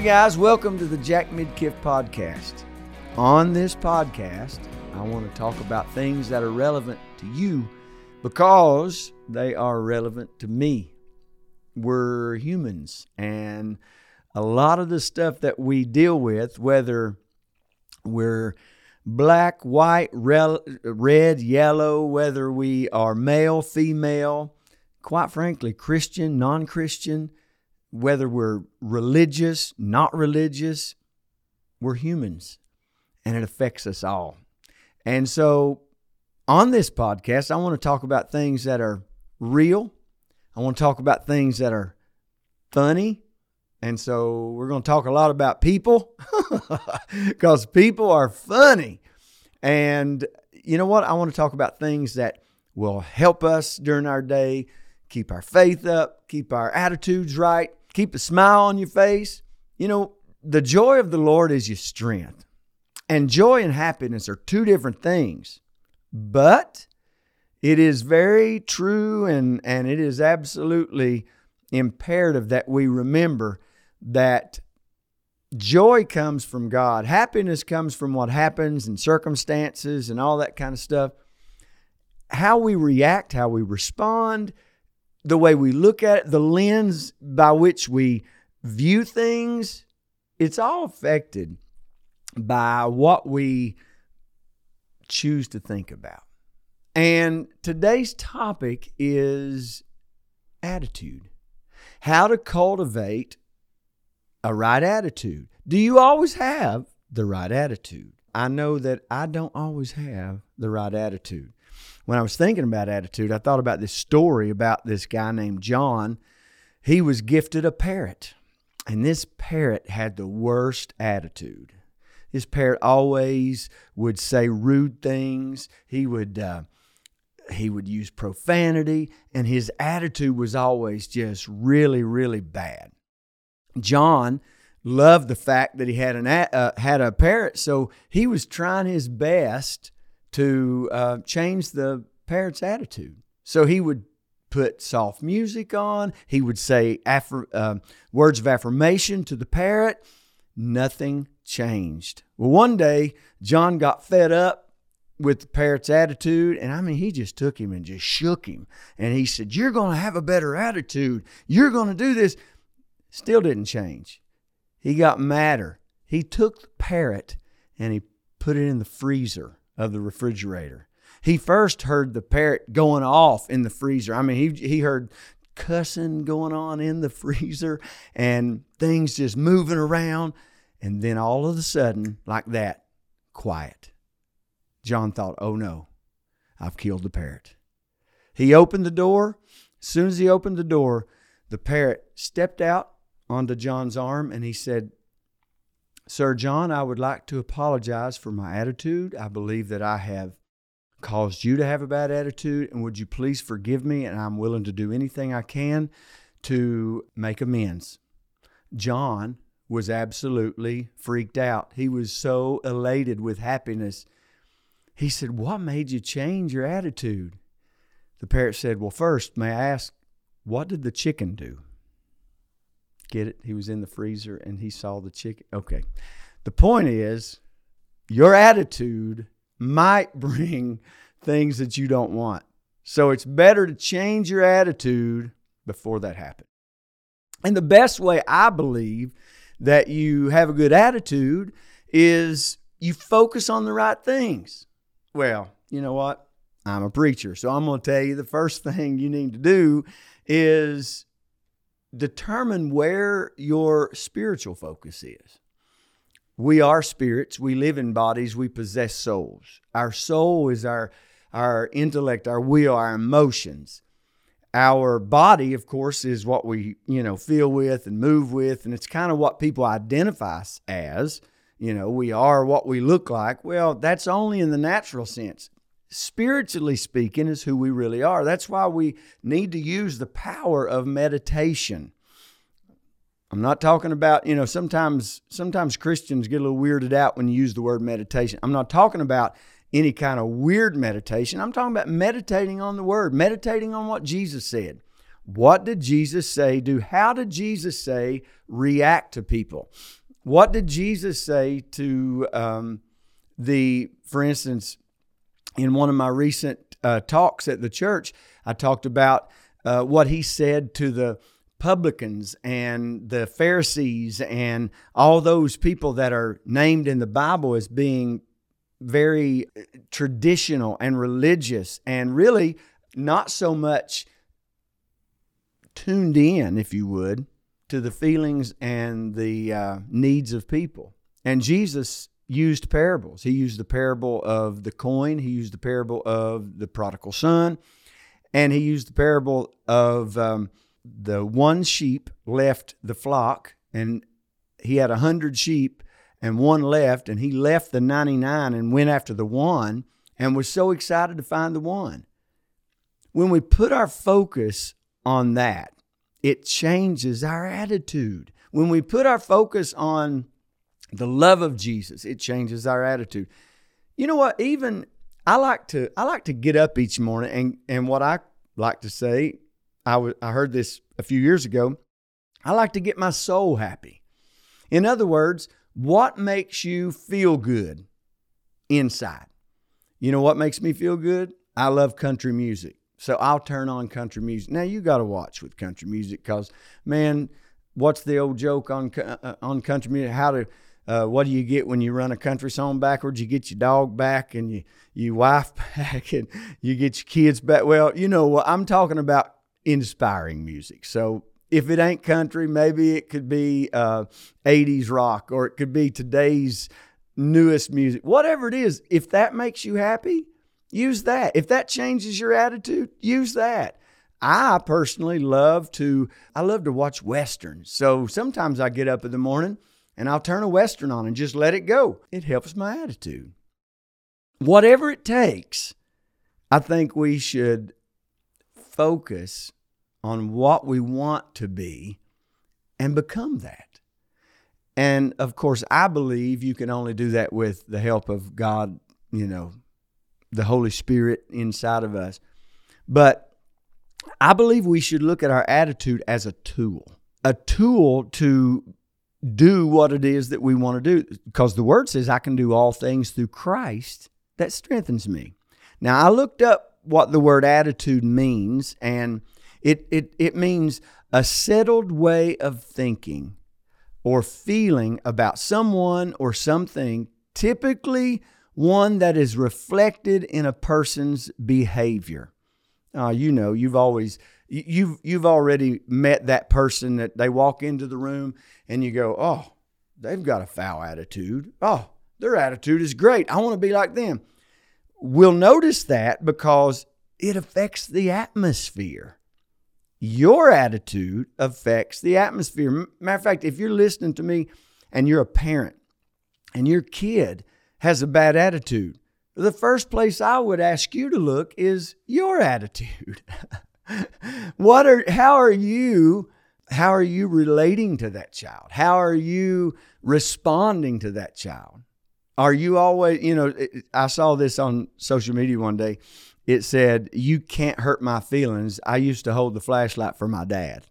Hey guys, welcome to the Jack Midkiff podcast. On this podcast, I want to talk about things that are relevant to you because they are relevant to me. We're humans, and a lot of the stuff that we deal with, whether we're black, white, rel- red, yellow, whether we are male, female, quite frankly, Christian, non Christian, whether we're religious, not religious, we're humans and it affects us all. And so on this podcast, I want to talk about things that are real. I want to talk about things that are funny. And so we're going to talk a lot about people because people are funny. And you know what? I want to talk about things that will help us during our day, keep our faith up, keep our attitudes right, keep a smile on your face. You know, the joy of the Lord is your strength. And joy and happiness are two different things. But it is very true and, and it is absolutely imperative that we remember that joy comes from God. Happiness comes from what happens and circumstances and all that kind of stuff. How we react, how we respond, the way we look at it, the lens by which we view things, it's all affected by what we choose to think about. And today's topic is attitude. How to cultivate a right attitude. Do you always have the right attitude? I know that I don't always have the right attitude when I was thinking about attitude, I thought about this story about this guy named John. He was gifted a parrot, and this parrot had the worst attitude. This parrot always would say rude things. He would uh, he would use profanity, and his attitude was always just really, really bad. John loved the fact that he had an uh, had a parrot, so he was trying his best to uh, change the parrot's attitude. So he would put soft music on. He would say affir- uh, words of affirmation to the parrot. Nothing changed. Well, one day, John got fed up with the parrot's attitude. And I mean, he just took him and just shook him. And he said, You're going to have a better attitude. You're going to do this. Still didn't change. He got madder. He took the parrot and he put it in the freezer of the refrigerator. He first heard the parrot going off in the freezer. I mean, he, he heard cussing going on in the freezer and things just moving around. And then all of a sudden, like that, quiet. John thought, oh no, I've killed the parrot. He opened the door. As soon as he opened the door, the parrot stepped out onto John's arm and he said, Sir John, I would like to apologize for my attitude. I believe that I have caused you to have a bad attitude, and would you please forgive me? And I'm willing to do anything I can to make amends. John was absolutely freaked out. He was so elated with happiness. He said, What made you change your attitude? The parrot said, Well, first, may I ask, what did the chicken do? Get it? He was in the freezer and he saw the chicken. Okay. The point is, your attitude might bring things that you don't want. So it's better to change your attitude before that happens. And the best way I believe that you have a good attitude is you focus on the right things. Well, you know what? I'm a preacher, so I'm going to tell you the first thing you need to do is determine where your spiritual focus is. We are spirits, we live in bodies, we possess souls. Our soul is our our intellect, our will, our emotions. Our body, of course, is what we, you know, feel with and move with, and it's kind of what people identify us as. You know, we are what we look like. Well, that's only in the natural sense spiritually speaking, is who we really are. That's why we need to use the power of meditation. I'm not talking about, you know, sometimes sometimes Christians get a little weirded out when you use the word meditation. I'm not talking about any kind of weird meditation. I'm talking about meditating on the word, meditating on what Jesus said. What did Jesus say do? How did Jesus say react to people? What did Jesus say to um, the, for instance, in one of my recent uh, talks at the church, I talked about uh, what he said to the publicans and the Pharisees and all those people that are named in the Bible as being very uh, traditional and religious and really not so much tuned in, if you would, to the feelings and the uh, needs of people. And Jesus used parables. He used the parable of the coin, he used the parable of the prodigal son, and he used the parable of um, the one sheep left the flock, and he had a hundred sheep and one left, and he left the 99 and went after the one and was so excited to find the one. When we put our focus on that, it changes our attitude. When we put our focus on the love of Jesus, it changes our attitude. You know what? Even I like to I like to get up each morning and and what I like to say, I, w- I heard this a few years ago. I like to get my soul happy. In other words, what makes you feel good inside? You know what makes me feel good? I love country music. So I'll turn on country music. Now you got to watch with country music because, man, what's the old joke on uh, on country music? How to uh, what do you get when you run a country song backwards? You get your dog back and you you wife back and you get your kids back. Well, you know what I'm talking about inspiring music. So if it ain't country, maybe it could be uh, 80s rock or it could be today's newest music. Whatever it is, if that makes you happy, use that. If that changes your attitude, use that. I personally love to I love to watch westerns. So sometimes I get up in the morning and I'll turn a Western on and just let it go. It helps my attitude. Whatever it takes, I think we should focus on what we want to be and become that. And of course, I believe you can only do that with the help of God, you know, the Holy Spirit inside of us. But I believe we should look at our attitude as a tool, a tool to do what it is that we want to do because the word says I can do all things through Christ that strengthens me. Now I looked up what the word attitude means and it it it means a settled way of thinking or feeling about someone or something typically one that is reflected in a person's behavior. Uh, you know, you've always you've you've already met that person that they walk into the room and you go, "Oh, they've got a foul attitude. Oh, their attitude is great. I want to be like them." We'll notice that because it affects the atmosphere. Your attitude affects the atmosphere. Matter of fact, if you're listening to me and you're a parent and your kid has a bad attitude, the first place I would ask you to look is your attitude. what are how are you how are you relating to that child? How are you responding to that child? Are you always, you know, I saw this on social media one day. It said, You can't hurt my feelings. I used to hold the flashlight for my dad.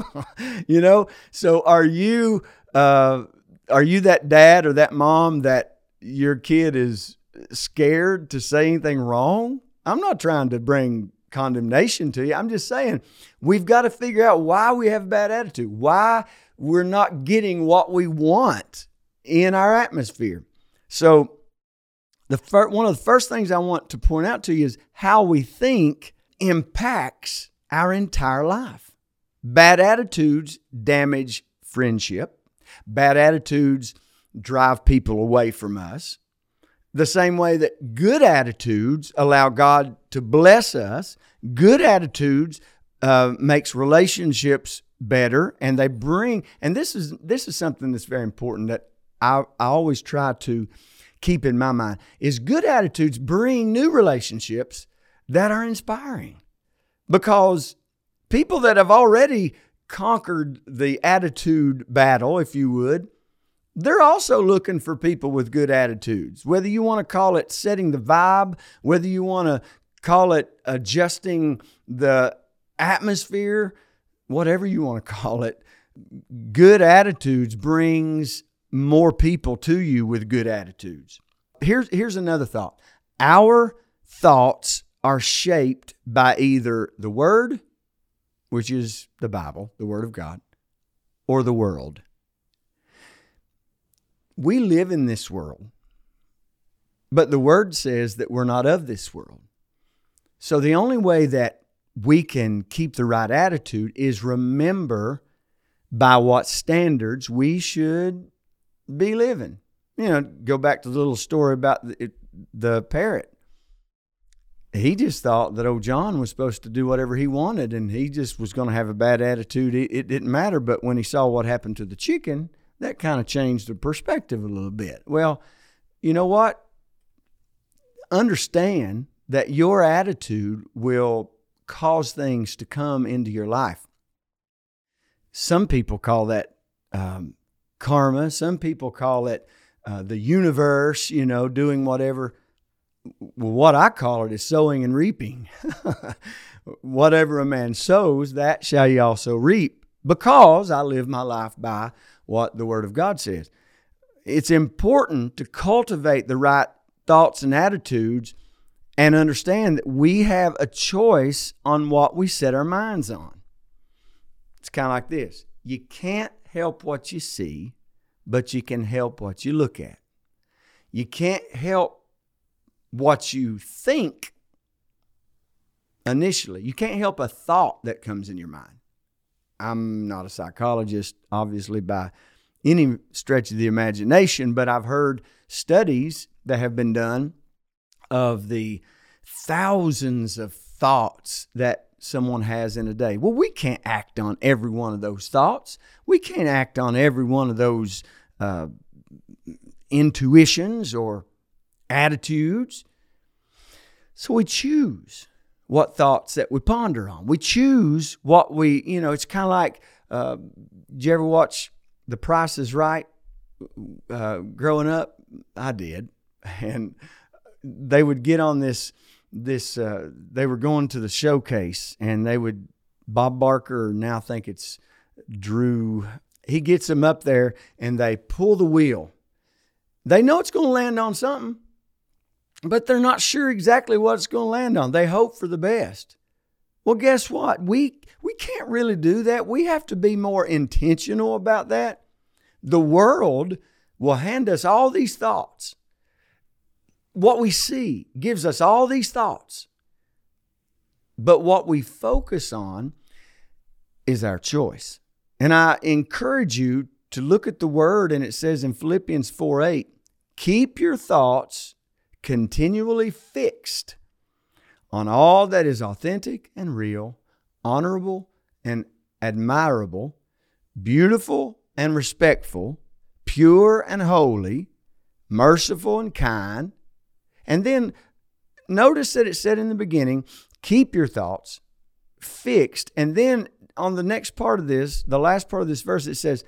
you know, so are you, uh, are you that dad or that mom that your kid is scared to say anything wrong? I'm not trying to bring condemnation to you. I'm just saying we've got to figure out why we have a bad attitude, why we're not getting what we want in our atmosphere. So, the fir- one of the first things I want to point out to you is how we think impacts our entire life. Bad attitudes damage friendship. Bad attitudes drive people away from us the same way that good attitudes allow God to bless us, good attitudes uh, makes relationships better, and they bring. And this is this is something that's very important that I, I always try to keep in my mind is good attitudes bring new relationships that are inspiring because people that have already conquered the attitude battle, if you would, they're also looking for people with good attitudes. Whether you want to call it setting the vibe, whether you want to call it adjusting the atmosphere, whatever you want to call it, good attitudes brings more people to you with good attitudes. Here's here's another thought. Our thoughts are shaped by either the word, which is the Bible, the word of God, or the world. We live in this world. But the word says that we're not of this world. So the only way that we can keep the right attitude is remember by what standards we should be living. You know, go back to the little story about the, the parrot. He just thought that old John was supposed to do whatever he wanted and he just was going to have a bad attitude. It, it didn't matter. But when he saw what happened to the chicken, that kind of changed the perspective a little bit. Well, you know what? Understand that your attitude will cause things to come into your life. Some people call that um, karma. Some people call it uh, the universe, you know, doing whatever. Well, what I call it is sowing and reaping. whatever a man sows, that shall he also reap, because I live my life by what the Word of God says. It's important to cultivate the right thoughts and attitudes and understand that we have a choice on what we set our minds on. It's kind of like this you can't help what you see, but you can help what you look at. You can't help what you think initially. You can't help a thought that comes in your mind. I'm not a psychologist, obviously, by any stretch of the imagination, but I've heard studies that have been done of the thousands of thoughts that someone has in a day. Well, we can't act on every one of those thoughts. We can't act on every one of those uh, intuitions or attitudes. So we choose what thoughts that we ponder on. We choose what we, you know, it's kind of like, uh, did you ever watch The Price is Right? Uh, growing up, I did. And they would get on this this uh, they were going to the showcase and they would Bob Barker now think it's Drew he gets them up there and they pull the wheel. They know it's going to land on something but they're not sure exactly what it's going to land on. They hope for the best. Well guess what? We we can't really do that. We have to be more intentional about that. The world will hand us all these thoughts what we see gives us all these thoughts. But what we focus on is our choice. And I encourage you to look at the word, and it says in Philippians 4 8, keep your thoughts continually fixed on all that is authentic and real, honorable and admirable, beautiful and respectful, pure and holy, merciful and kind and then notice that it said in the beginning, keep your thoughts fixed. And then on the next part of this, the last part of this verse, it says,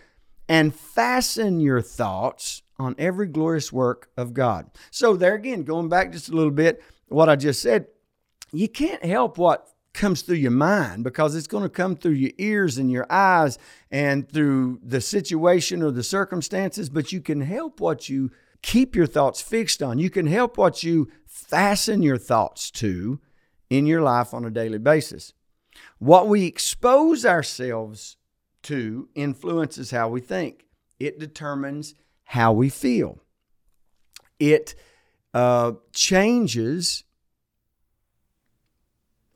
and fasten your thoughts on every glorious work of God. So, there again, going back just a little bit, what I just said, you can't help what comes through your mind because it's going to come through your ears and your eyes and through the situation or the circumstances, but you can help what you keep your thoughts fixed on. You can help what you fasten your thoughts to in your life on a daily basis. What we expose ourselves to influences how we think, it determines how we feel. It uh, changes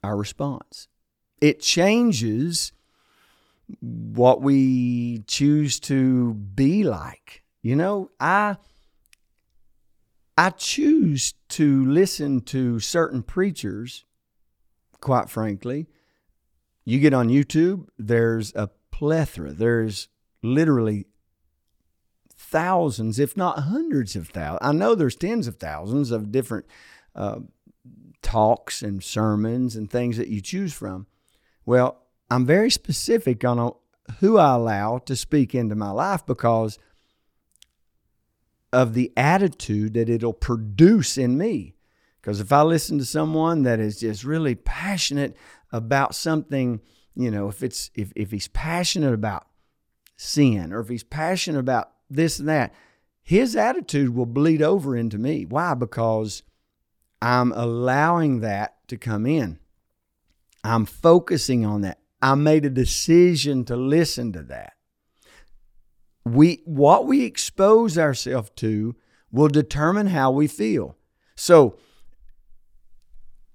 our response. It changes what we choose to be like. You know, I I choose to listen to certain preachers, quite frankly. You get on YouTube, there's a plethora. There's literally thousands, if not hundreds of thousands. I know there's tens of thousands of different uh, talks and sermons and things that you choose from. Well, I'm very specific on who I allow to speak into my life because of the attitude that it'll produce in me. Because if I listen to someone that is just really passionate about something, you know, if it's if, if he's passionate about sin or if he's passionate about this and that, his attitude will bleed over into me. Why? Because I'm allowing that to come in. I'm focusing on that. I made a decision to listen to that. We what we expose ourselves to will determine how we feel. So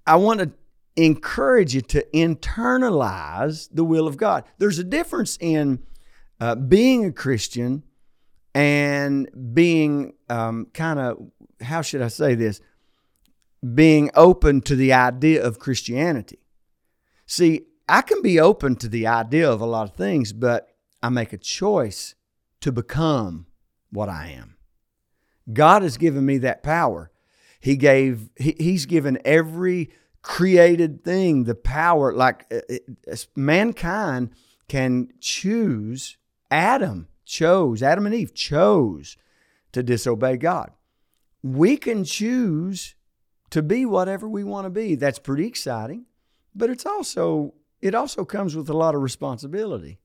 I want to encourage you to internalize the will of God. There's a difference in uh, being a Christian and being um, kind of, how should I say this? Being open to the idea of Christianity. See, I can be open to the idea of a lot of things, but I make a choice to become what I am. God has given me that power. He gave he, he's given every created thing the power like uh, uh, mankind can choose Adam chose Adam and Eve chose to disobey God. We can choose to be whatever we want to be. That's pretty exciting, but it's also it also comes with a lot of responsibility.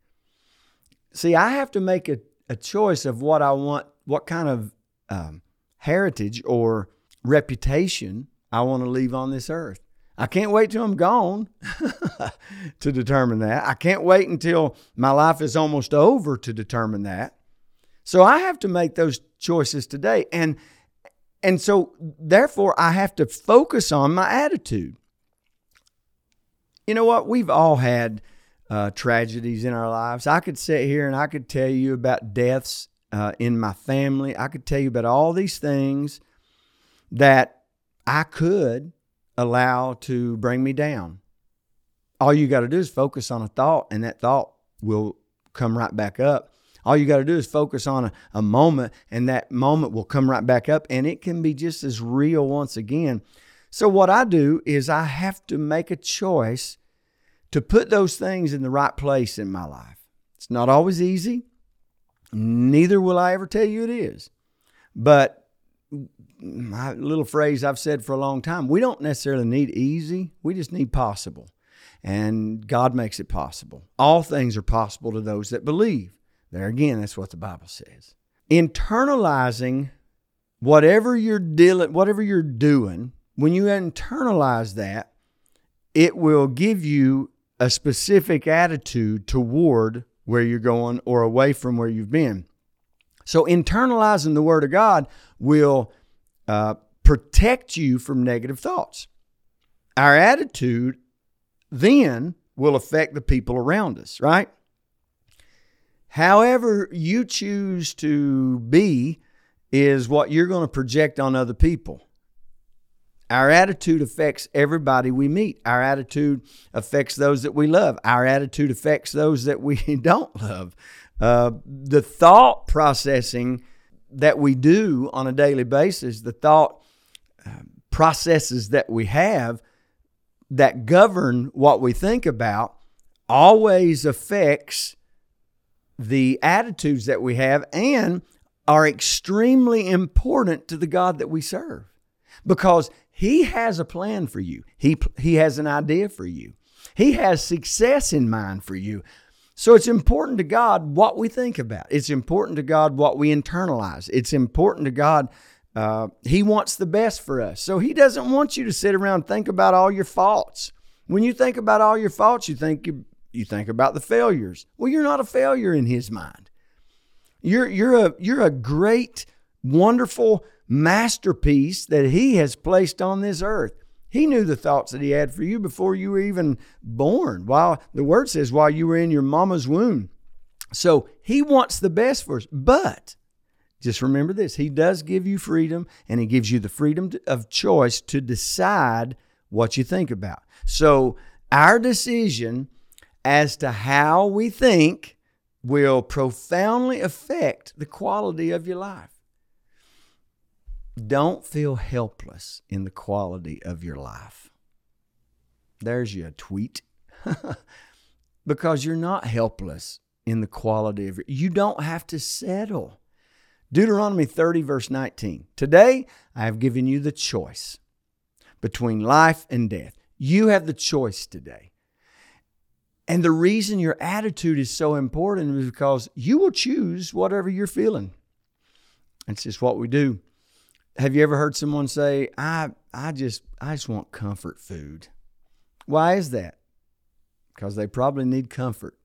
See, I have to make a, a choice of what I want, what kind of um, heritage or reputation I want to leave on this earth. I can't wait till I'm gone to determine that. I can't wait until my life is almost over to determine that. So I have to make those choices today. And and so therefore I have to focus on my attitude. You know what? We've all had uh, tragedies in our lives. I could sit here and I could tell you about deaths uh, in my family. I could tell you about all these things that I could allow to bring me down. All you got to do is focus on a thought, and that thought will come right back up. All you got to do is focus on a, a moment, and that moment will come right back up, and it can be just as real once again. So, what I do is I have to make a choice to put those things in the right place in my life. It's not always easy. Neither will I ever tell you it is. But my little phrase I've said for a long time we don't necessarily need easy, we just need possible. And God makes it possible. All things are possible to those that believe. There again, that's what the Bible says. Internalizing whatever you're dealing, whatever you're doing, when you internalize that, it will give you a specific attitude toward where you're going or away from where you've been. So, internalizing the Word of God will uh, protect you from negative thoughts. Our attitude then will affect the people around us, right? However, you choose to be is what you're going to project on other people. Our attitude affects everybody we meet. Our attitude affects those that we love. Our attitude affects those that we don't love. Uh, the thought processing that we do on a daily basis, the thought uh, processes that we have that govern what we think about, always affects the attitudes that we have and are extremely important to the God that we serve because he has a plan for you. He he has an idea for you. He has success in mind for you. So it's important to God what we think about. It's important to God what we internalize. It's important to God. Uh, he wants the best for us. So He doesn't want you to sit around think about all your faults. When you think about all your faults, you think you, you think about the failures. Well, you're not a failure in His mind. You're you're a you're a great, wonderful masterpiece that He has placed on this earth. He knew the thoughts that he had for you before you were even born. While the word says, while you were in your mama's womb. So he wants the best for us. But just remember this He does give you freedom, and He gives you the freedom of choice to decide what you think about. So our decision as to how we think will profoundly affect the quality of your life. Don't feel helpless in the quality of your life. There's your tweet. because you're not helpless in the quality of it. You don't have to settle. Deuteronomy 30, verse 19. Today I have given you the choice between life and death. You have the choice today. And the reason your attitude is so important is because you will choose whatever you're feeling. It's just what we do. Have you ever heard someone say, I, I just I just want comfort food? Why is that? Because they probably need comfort.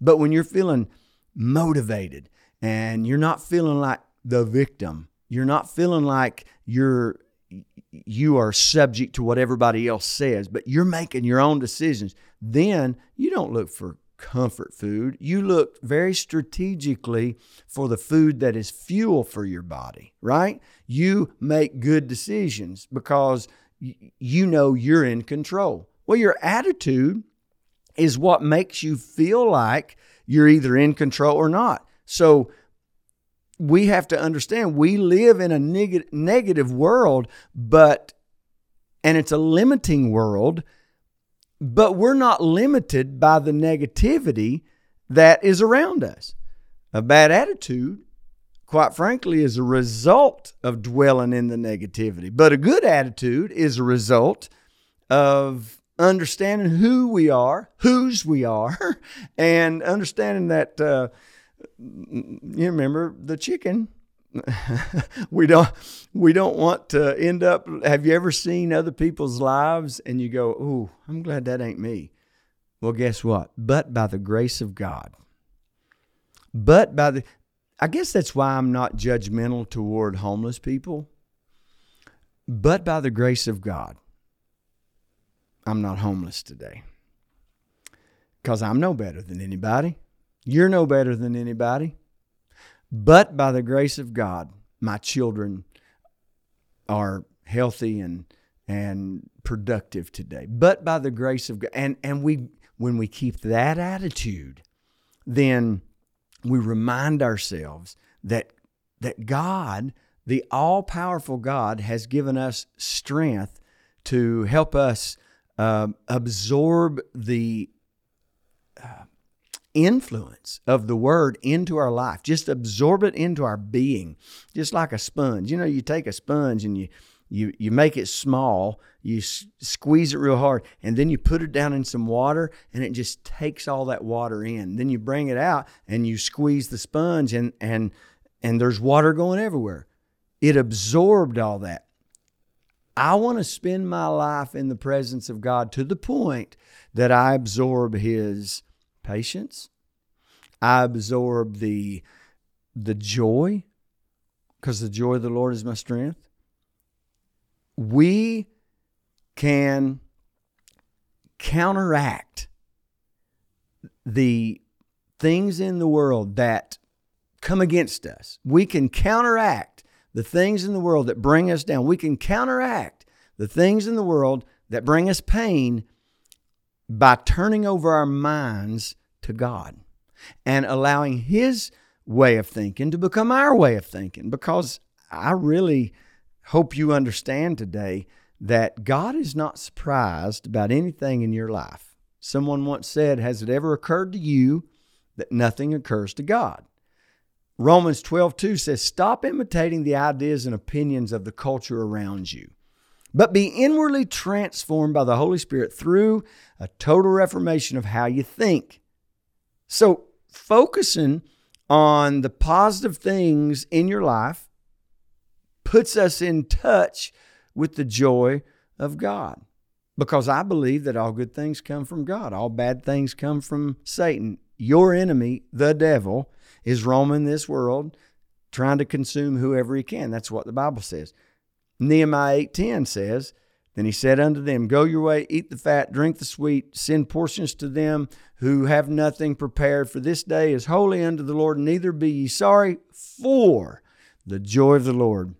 But when you're feeling motivated and you're not feeling like the victim, you're not feeling like you're you are subject to what everybody else says, but you're making your own decisions, then you don't look for comfort food. You look very strategically for the food that is fuel for your body, right? You make good decisions because you know you're in control. Well, your attitude is what makes you feel like you're either in control or not. So we have to understand we live in a neg- negative world, but and it's a limiting world, but we're not limited by the negativity that is around us. A bad attitude, quite frankly, is a result of dwelling in the negativity, but a good attitude is a result of understanding who we are, whose we are, and understanding that. Uh, you remember the chicken. we don't we don't want to end up have you ever seen other people's lives and you go, "Oh, I'm glad that ain't me." Well, guess what? But by the grace of God. But by the I guess that's why I'm not judgmental toward homeless people. But by the grace of God, I'm not homeless today. Because I'm no better than anybody. You're no better than anybody. But by the grace of God, my children are healthy and and productive today. But by the grace of God, and and we when we keep that attitude, then we remind ourselves that that God, the all-powerful God, has given us strength to help us uh, absorb the uh, influence of the word into our life. Just absorb it into our being, just like a sponge. You know, you take a sponge and you you you make it small, you s- squeeze it real hard, and then you put it down in some water, and it just takes all that water in. Then you bring it out and you squeeze the sponge, and and and there's water going everywhere. It absorbed all that. I want to spend my life in the presence of God to the point that I absorb His patience. I absorb the the joy because the joy of the Lord is my strength. We can counteract the things in the world that come against us. We can counteract the things in the world that bring us down. We can counteract the things in the world that bring us pain by turning over our minds to God and allowing His way of thinking to become our way of thinking. Because I really hope you understand today that God is not surprised about anything in your life. Someone once said, Has it ever occurred to you that nothing occurs to God? Romans 12, 2 says, Stop imitating the ideas and opinions of the culture around you but be inwardly transformed by the Holy Spirit through a total reformation of how you think. So, focusing on the positive things in your life puts us in touch with the joy of God. Because I believe that all good things come from God, all bad things come from Satan. Your enemy, the devil, is roaming this world trying to consume whoever he can. That's what the Bible says. Nehemiah 8:10 says, Then he said unto them, Go your way, eat the fat, drink the sweet, send portions to them who have nothing prepared, for this day is holy unto the Lord, neither be ye sorry, for the joy of the Lord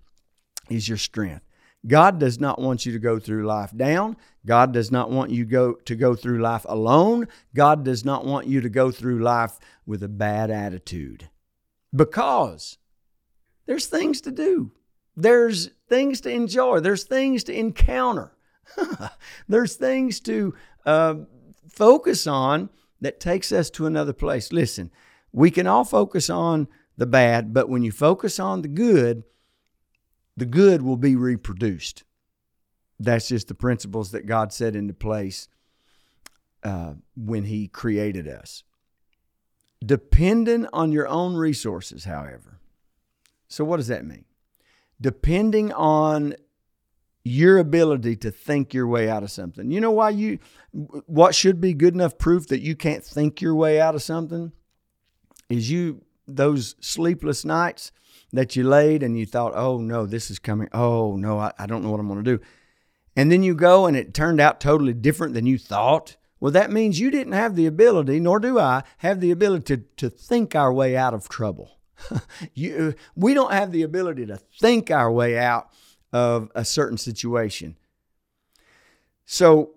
is your strength. God does not want you to go through life down. God does not want you go to go through life alone. God does not want you to go through life with a bad attitude. Because there's things to do. There's things to enjoy. There's things to encounter. There's things to uh, focus on that takes us to another place. Listen, we can all focus on the bad, but when you focus on the good, the good will be reproduced. That's just the principles that God set into place uh, when He created us. Dependent on your own resources, however. So, what does that mean? Depending on your ability to think your way out of something. You know why you, what should be good enough proof that you can't think your way out of something is you, those sleepless nights that you laid and you thought, oh no, this is coming. Oh no, I, I don't know what I'm going to do. And then you go and it turned out totally different than you thought. Well, that means you didn't have the ability, nor do I, have the ability to, to think our way out of trouble. you, we don't have the ability to think our way out of a certain situation. So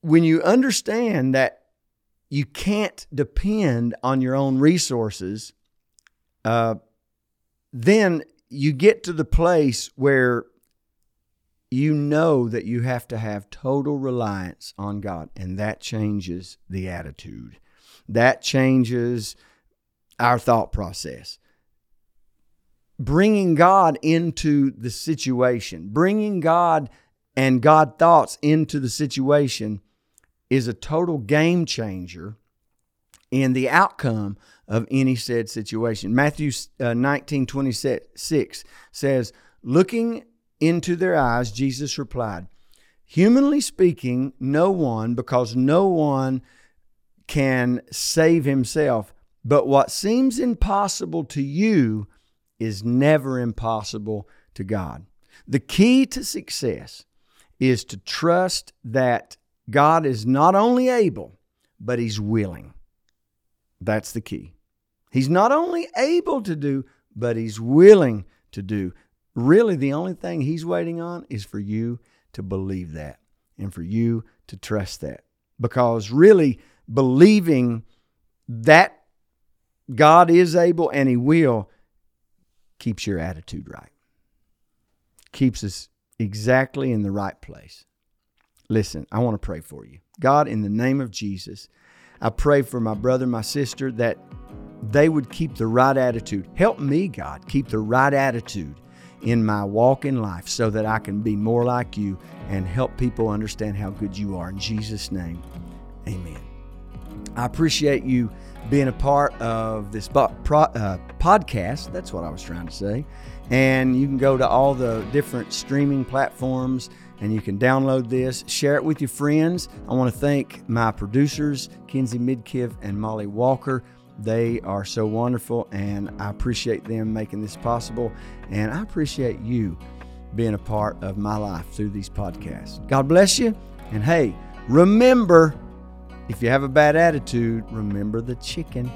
when you understand that you can't depend on your own resources, uh, then you get to the place where you know that you have to have total reliance on God, and that changes the attitude. That changes our thought process. Bringing God into the situation, bringing God and God thoughts into the situation is a total game changer in the outcome of any said situation. Matthew uh, 19 26 says, Looking into their eyes, Jesus replied, Humanly speaking, no one, because no one can save himself. But what seems impossible to you is never impossible to God. The key to success is to trust that God is not only able, but He's willing. That's the key. He's not only able to do, but He's willing to do. Really, the only thing He's waiting on is for you to believe that and for you to trust that. Because really, believing that God is able and He will keeps your attitude right, keeps us exactly in the right place. Listen, I want to pray for you. God, in the name of Jesus, I pray for my brother, my sister, that they would keep the right attitude. Help me, God, keep the right attitude in my walk in life so that I can be more like you and help people understand how good you are. In Jesus' name, amen. I appreciate you being a part of this uh, podcast. That's what I was trying to say. And you can go to all the different streaming platforms and you can download this, share it with your friends. I want to thank my producers, Kenzie Midkiff and Molly Walker. They are so wonderful, and I appreciate them making this possible. And I appreciate you being a part of my life through these podcasts. God bless you. And hey, remember if you have a bad attitude, remember the chicken.